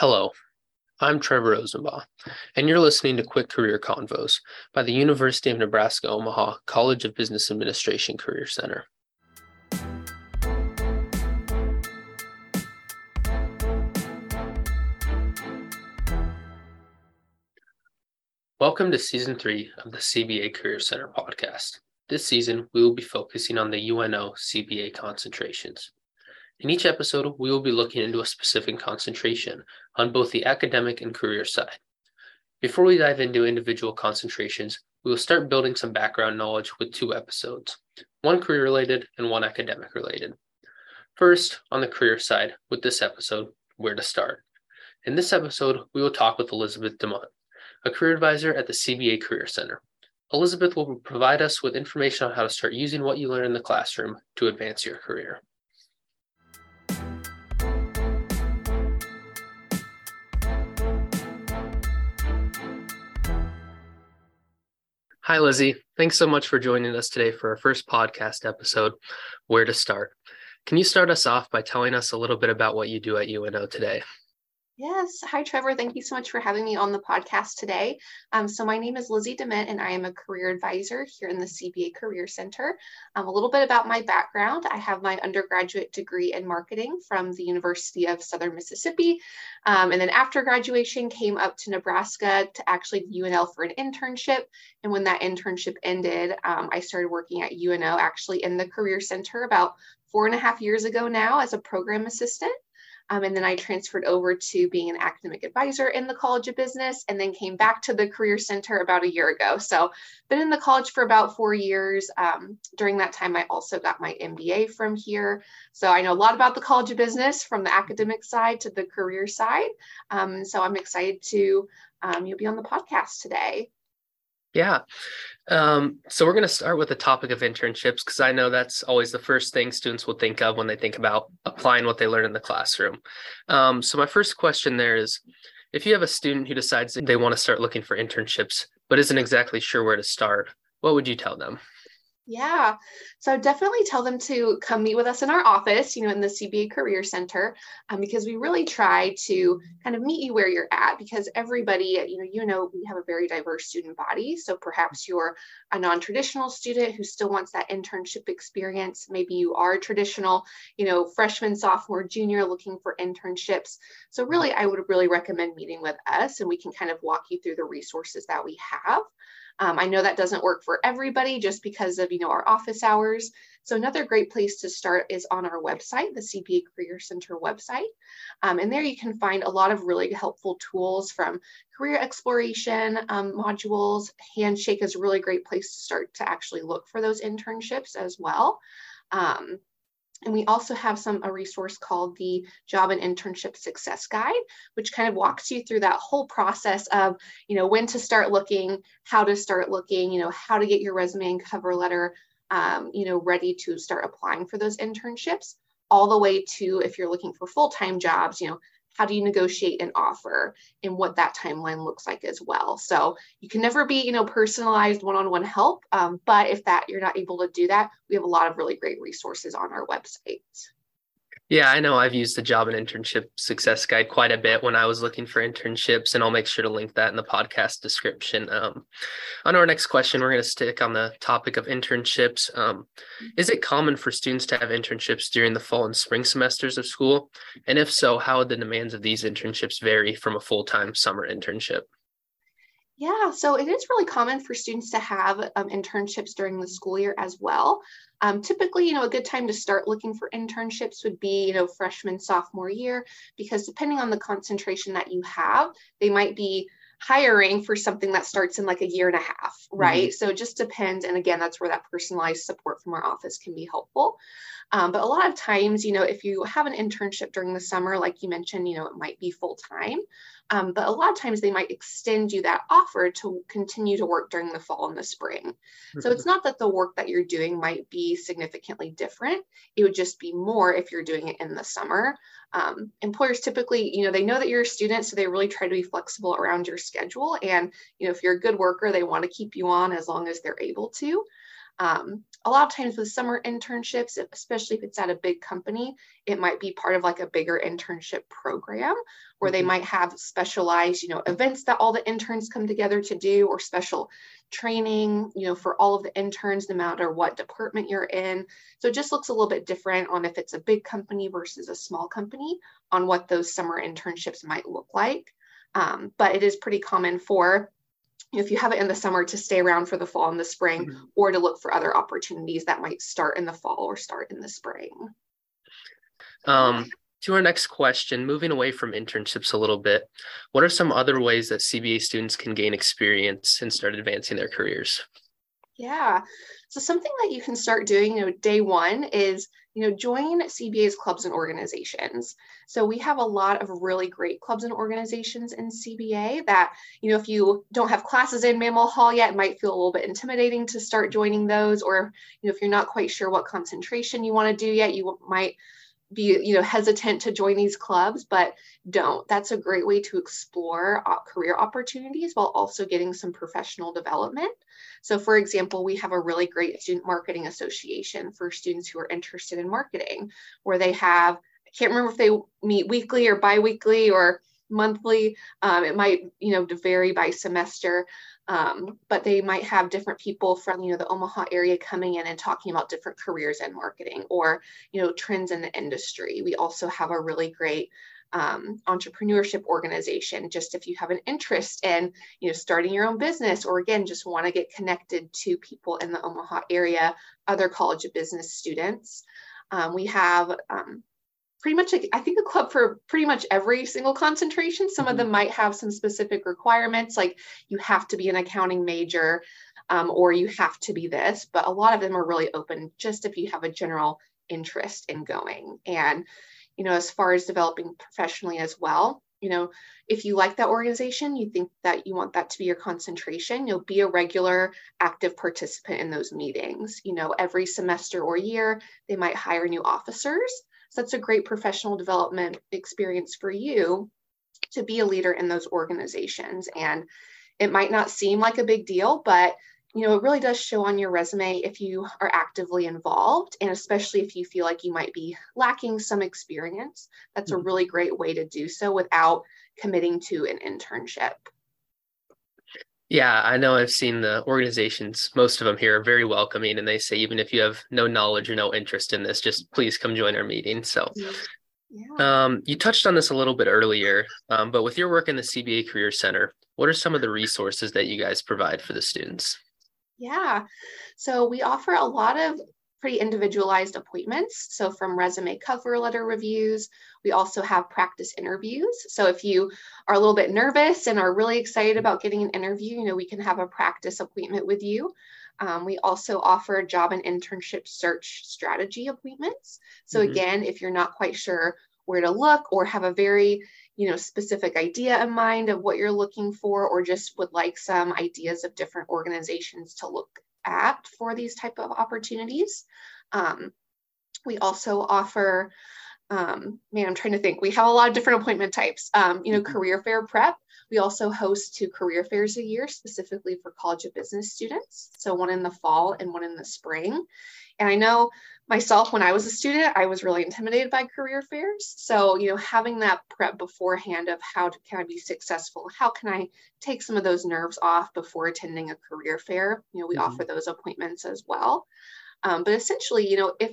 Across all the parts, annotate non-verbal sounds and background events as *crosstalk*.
Hello, I'm Trevor Rosenbaugh, and you're listening to Quick Career Convos by the University of Nebraska Omaha College of Business Administration Career Center. Welcome to Season 3 of the CBA Career Center podcast. This season, we will be focusing on the UNO CBA concentrations. In each episode, we will be looking into a specific concentration on both the academic and career side. Before we dive into individual concentrations, we will start building some background knowledge with two episodes, one career related and one academic related. First, on the career side, with this episode, Where to Start. In this episode, we will talk with Elizabeth Dement, a career advisor at the CBA Career Center. Elizabeth will provide us with information on how to start using what you learn in the classroom to advance your career. Hi, Lizzie. Thanks so much for joining us today for our first podcast episode, Where to Start. Can you start us off by telling us a little bit about what you do at UNO today? Yes. Hi, Trevor. Thank you so much for having me on the podcast today. Um, so, my name is Lizzie Dement, and I am a career advisor here in the CBA Career Center. Um, a little bit about my background I have my undergraduate degree in marketing from the University of Southern Mississippi. Um, and then, after graduation, came up to Nebraska to actually UNL for an internship. And when that internship ended, um, I started working at UNO actually in the Career Center about four and a half years ago now as a program assistant. Um, and then I transferred over to being an academic advisor in the College of Business and then came back to the Career Center about a year ago. So, been in the college for about four years. Um, during that time, I also got my MBA from here. So, I know a lot about the College of Business from the academic side to the career side. Um, so, I'm excited to um, you'll be on the podcast today. Yeah. Um, so we're going to start with the topic of internships because I know that's always the first thing students will think of when they think about applying what they learn in the classroom. Um, so my first question there is, if you have a student who decides they want to start looking for internships but isn't exactly sure where to start, what would you tell them? Yeah. So definitely tell them to come meet with us in our office, you know, in the CBA Career Center, um, because we really try to kind of meet you where you're at because everybody, you know, you know, we have a very diverse student body. So perhaps you're a non-traditional student who still wants that internship experience. Maybe you are traditional, you know, freshman, sophomore, junior looking for internships. So really, I would really recommend meeting with us and we can kind of walk you through the resources that we have. Um, I know that doesn't work for everybody just because of, you know, our office hours. So another great place to start is on our website, the CBA Career Center website. Um, and there you can find a lot of really helpful tools from career exploration um, modules. Handshake is a really great place to start to actually look for those internships as well. Um, and we also have some a resource called the Job and Internship Success Guide, which kind of walks you through that whole process of, you know, when to start looking, how to start looking, you know, how to get your resume and cover letter, um, you know, ready to start applying for those internships, all the way to if you're looking for full-time jobs, you know, how do you negotiate an offer and what that timeline looks like as well. So you can never be you know personalized one-on-one help um, but if that you're not able to do that we have a lot of really great resources on our website yeah, I know I've used the job and internship success guide quite a bit when I was looking for internships, and I'll make sure to link that in the podcast description. Um, on our next question, we're going to stick on the topic of internships. Um, is it common for students to have internships during the fall and spring semesters of school? And if so, how would the demands of these internships vary from a full time summer internship? Yeah, so it is really common for students to have um, internships during the school year as well. Um, typically, you know, a good time to start looking for internships would be, you know, freshman, sophomore year, because depending on the concentration that you have, they might be hiring for something that starts in like a year and a half, right? Mm-hmm. So it just depends. And again, that's where that personalized support from our office can be helpful. Um, but a lot of times, you know, if you have an internship during the summer, like you mentioned, you know, it might be full time. Um, but a lot of times they might extend you that offer to continue to work during the fall and the spring. Mm-hmm. So it's not that the work that you're doing might be significantly different. It would just be more if you're doing it in the summer. Um, employers typically, you know, they know that you're a student, so they really try to be flexible around your schedule. And, you know, if you're a good worker, they want to keep you on as long as they're able to. Um, a lot of times with summer internships, especially if it's at a big company, it might be part of like a bigger internship program where they mm-hmm. might have specialized, you know, events that all the interns come together to do or special training, you know, for all of the interns, no matter what department you're in. So it just looks a little bit different on if it's a big company versus a small company on what those summer internships might look like. Um, but it is pretty common for if you have it in the summer to stay around for the fall and the spring mm-hmm. or to look for other opportunities that might start in the fall or start in the spring. Um, to our next question, moving away from internships a little bit, what are some other ways that CBA students can gain experience and start advancing their careers? Yeah. So something that you can start doing, you know, day one is, you know, join CBA's clubs and organizations. So we have a lot of really great clubs and organizations in CBA that, you know, if you don't have classes in Mammel Hall yet, it might feel a little bit intimidating to start joining those. Or, you know, if you're not quite sure what concentration you want to do yet, you might be you know hesitant to join these clubs but don't. That's a great way to explore uh, career opportunities while also getting some professional development. So for example we have a really great student marketing association for students who are interested in marketing where they have i can't remember if they meet weekly or biweekly or monthly um, it might you know vary by semester um, but they might have different people from you know the Omaha area coming in and talking about different careers in marketing or you know trends in the industry. We also have a really great um, entrepreneurship organization. Just if you have an interest in you know starting your own business or again just want to get connected to people in the Omaha area, other College of Business students. Um, we have um, pretty much I think a club for pretty much every single concentration. Some mm-hmm. of them might have some specific requirements, like you have to be an accounting major um, or you have to be this, but a lot of them are really open just if you have a general interest in going. And, you know, as far as developing professionally as well, you know, if you like that organization, you think that you want that to be your concentration, you'll be a regular active participant in those meetings. You know, every semester or year, they might hire new officers. So that's a great professional development experience for you to be a leader in those organizations. And it might not seem like a big deal, but you know, it really does show on your resume if you are actively involved, and especially if you feel like you might be lacking some experience. That's a mm-hmm. really great way to do so without committing to an internship. Yeah, I know I've seen the organizations, most of them here are very welcoming, and they say, even if you have no knowledge or no interest in this, just please come join our meeting. So, yeah. um, you touched on this a little bit earlier, um, but with your work in the CBA Career Center, what are some of the resources that you guys provide for the students? Yeah, so we offer a lot of pretty individualized appointments. So from resume cover letter reviews, we also have practice interviews. So if you are a little bit nervous and are really excited about getting an interview, you know, we can have a practice appointment with you. Um, we also offer job and internship search strategy appointments. So mm-hmm. again, if you're not quite sure where to look or have a very you know specific idea in mind of what you're looking for or just would like some ideas of different organizations to look at for these type of opportunities. Um, we also offer, um, man, I'm trying to think. We have a lot of different appointment types. Um, you know, mm-hmm. career fair prep. We also host two career fairs a year, specifically for College of Business students. So one in the fall and one in the spring. And I know myself when I was a student, I was really intimidated by career fairs. So, you know, having that prep beforehand of how to, can I be successful? How can I take some of those nerves off before attending a career fair? You know, we mm-hmm. offer those appointments as well. Um, but essentially, you know, if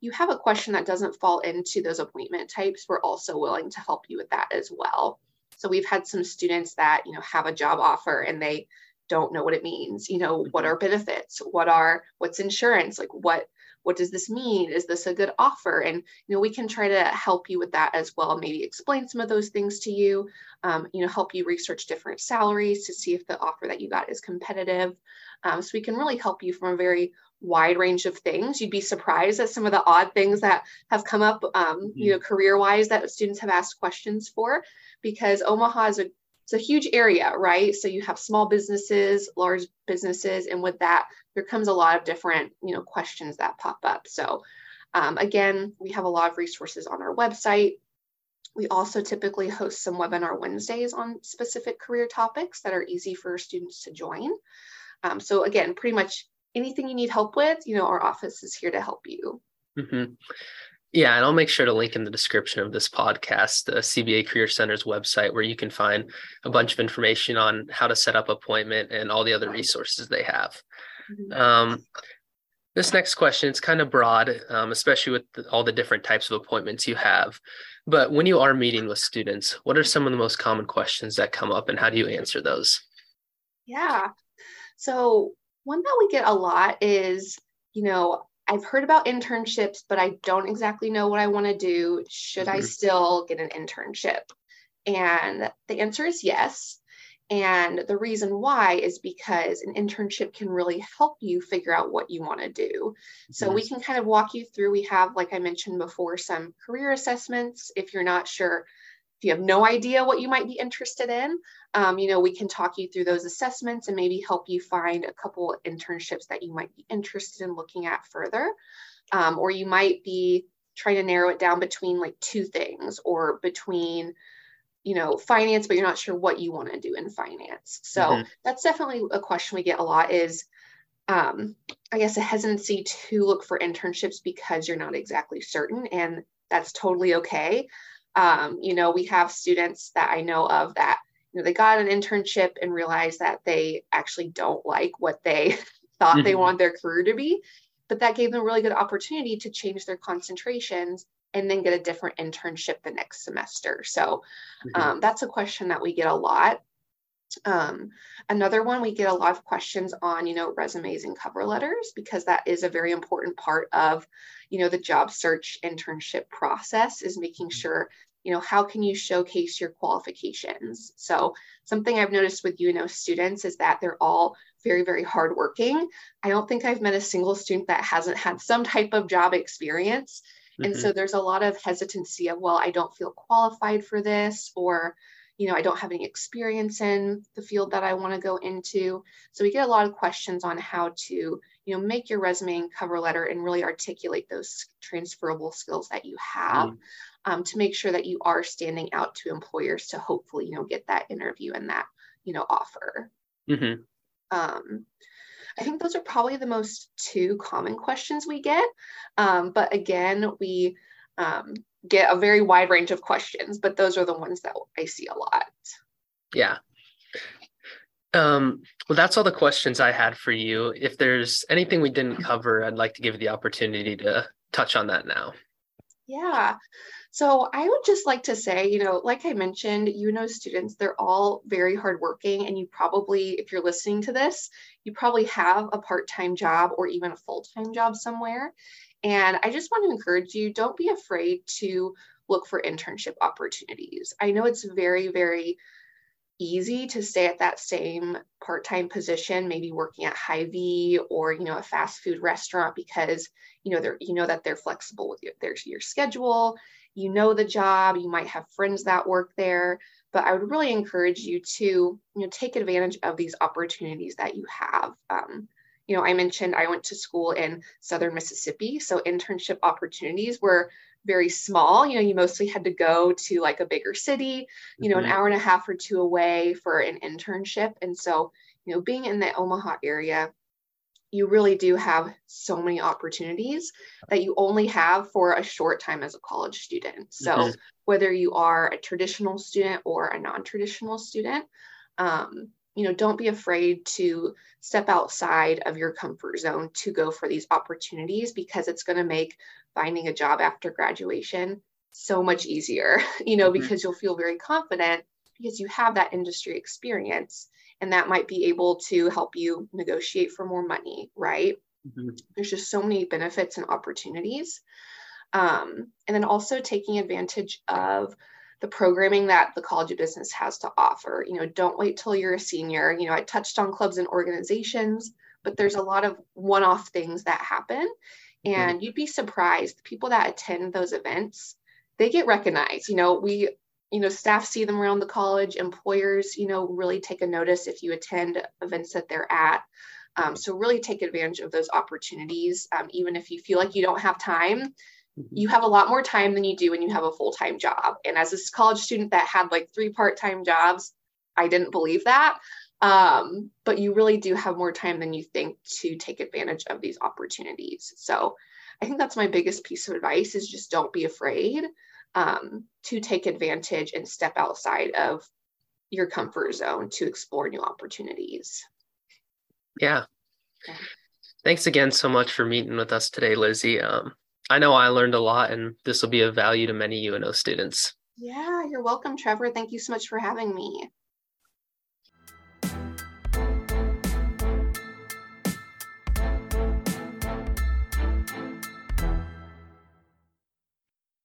you have a question that doesn't fall into those appointment types, we're also willing to help you with that as well. So we've had some students that, you know, have a job offer and they don't know what it means. You know, what mm-hmm. are benefits? What are, what's insurance? Like what, what does this mean? Is this a good offer? And you know, we can try to help you with that as well. Maybe explain some of those things to you. Um, you know, help you research different salaries to see if the offer that you got is competitive. Um, so we can really help you from a very wide range of things. You'd be surprised at some of the odd things that have come up, um, mm-hmm. you know, career-wise that students have asked questions for, because Omaha is a it's a huge area, right? So you have small businesses, large businesses, and with that, there comes a lot of different, you know, questions that pop up. So um, again, we have a lot of resources on our website. We also typically host some webinar Wednesdays on specific career topics that are easy for students to join. Um, so again, pretty much anything you need help with, you know, our office is here to help you. Mm-hmm. Yeah, and I'll make sure to link in the description of this podcast the CBA Career Center's website where you can find a bunch of information on how to set up appointment and all the other resources they have. Mm-hmm. Um, this next question is kind of broad, um, especially with the, all the different types of appointments you have. But when you are meeting with students, what are some of the most common questions that come up and how do you answer those? Yeah. So, one that we get a lot is, you know, I've heard about internships, but I don't exactly know what I want to do. Should mm-hmm. I still get an internship? And the answer is yes. And the reason why is because an internship can really help you figure out what you want to do. So we can kind of walk you through. We have, like I mentioned before, some career assessments. If you're not sure, if you have no idea what you might be interested in, um, you know, we can talk you through those assessments and maybe help you find a couple internships that you might be interested in looking at further. Um, or you might be trying to narrow it down between like two things or between you know finance but you're not sure what you want to do in finance so mm-hmm. that's definitely a question we get a lot is um, i guess a hesitancy to look for internships because you're not exactly certain and that's totally okay um, you know we have students that i know of that you know they got an internship and realized that they actually don't like what they *laughs* thought mm-hmm. they want their career to be but that gave them a really good opportunity to change their concentrations and then get a different internship the next semester. So mm-hmm. um, that's a question that we get a lot. Um, another one, we get a lot of questions on, you know, resumes and cover letters because that is a very important part of, you know, the job search internship process is making mm-hmm. sure, you know, how can you showcase your qualifications? So something I've noticed with UNO students is that they're all very, very hardworking. I don't think I've met a single student that hasn't had some type of job experience. Mm-hmm. And so there's a lot of hesitancy of, well, I don't feel qualified for this, or, you know, I don't have any experience in the field that I want to go into. So we get a lot of questions on how to, you know, make your resume and cover letter and really articulate those transferable skills that you have. Mm-hmm. Um, to make sure that you are standing out to employers to hopefully, you know, get that interview and that, you know, offer. Mm-hmm. Um, I think those are probably the most two common questions we get. Um, but again, we um, get a very wide range of questions, but those are the ones that I see a lot. Yeah. Um, well, that's all the questions I had for you. If there's anything we didn't cover, I'd like to give you the opportunity to touch on that now. Yeah. So I would just like to say, you know, like I mentioned, you know, students, they're all very hardworking. And you probably, if you're listening to this, you probably have a part time job or even a full time job somewhere. And I just want to encourage you don't be afraid to look for internship opportunities. I know it's very, very easy to stay at that same part-time position maybe working at Hy-Vee or you know a fast food restaurant because you know they're you know that they're flexible with your, their, your schedule you know the job, you might have friends that work there, but I would really encourage you to, you know, take advantage of these opportunities that you have. Um, you know, I mentioned I went to school in Southern Mississippi, so internship opportunities were very small. You know, you mostly had to go to like a bigger city, you know, mm-hmm. an hour and a half or two away for an internship. And so, you know, being in the Omaha area you really do have so many opportunities that you only have for a short time as a college student. So, mm-hmm. whether you are a traditional student or a non traditional student, um, you know, don't be afraid to step outside of your comfort zone to go for these opportunities because it's going to make finding a job after graduation so much easier, *laughs* you know, mm-hmm. because you'll feel very confident because you have that industry experience and that might be able to help you negotiate for more money, right? Mm-hmm. There's just so many benefits and opportunities. Um, and then also taking advantage of the programming that the College of Business has to offer. You know, don't wait till you're a senior. You know, I touched on clubs and organizations, but there's a lot of one off things that happen. Mm-hmm. And you'd be surprised, people that attend those events, they get recognized. You know, we you know staff see them around the college employers you know really take a notice if you attend events that they're at um, so really take advantage of those opportunities um, even if you feel like you don't have time. You have a lot more time than you do when you have a full-time job and as a college student that had like three part-time jobs i didn't believe that Um, but you really do have more time than you think to take advantage of these opportunities. So I think that's my biggest piece of advice is just don't be afraid um, to take advantage and step outside of your comfort zone to explore new opportunities. Yeah. yeah. Thanks again so much for meeting with us today, Lizzie. Um, I know I learned a lot, and this will be of value to many UNO students. Yeah, you're welcome, Trevor. Thank you so much for having me.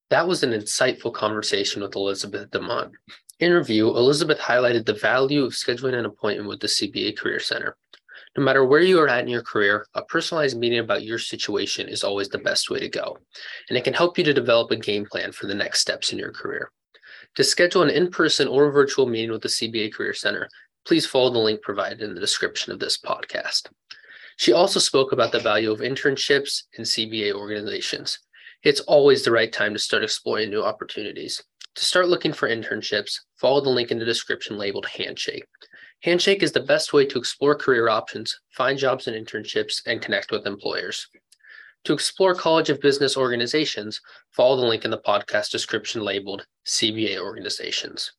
That was an insightful conversation with Elizabeth Dement. In review, Elizabeth highlighted the value of scheduling an appointment with the CBA Career Center. No matter where you are at in your career, a personalized meeting about your situation is always the best way to go, and it can help you to develop a game plan for the next steps in your career. To schedule an in person or virtual meeting with the CBA Career Center, please follow the link provided in the description of this podcast. She also spoke about the value of internships in CBA organizations it's always the right time to start exploring new opportunities. To start looking for internships, follow the link in the description labeled Handshake. Handshake is the best way to explore career options, find jobs and internships, and connect with employers. To explore College of Business organizations, follow the link in the podcast description labeled CBA organizations.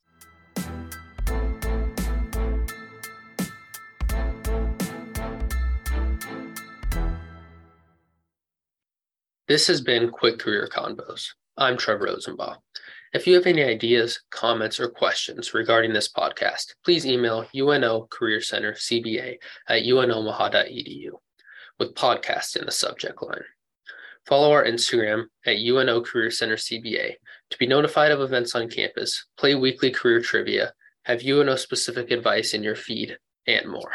This has been Quick Career Convos. I'm Trevor Rosenbaugh. If you have any ideas, comments, or questions regarding this podcast, please email UNO Career Center CBA at unomaha.edu with podcast in the subject line. Follow our Instagram at UNO Career Center CBA to be notified of events on campus, play weekly career trivia, have UNO specific advice in your feed, and more.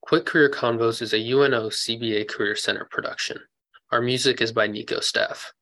Quick Career Convos is a UNO CBA Career Center production. Our music is by Nico Staf.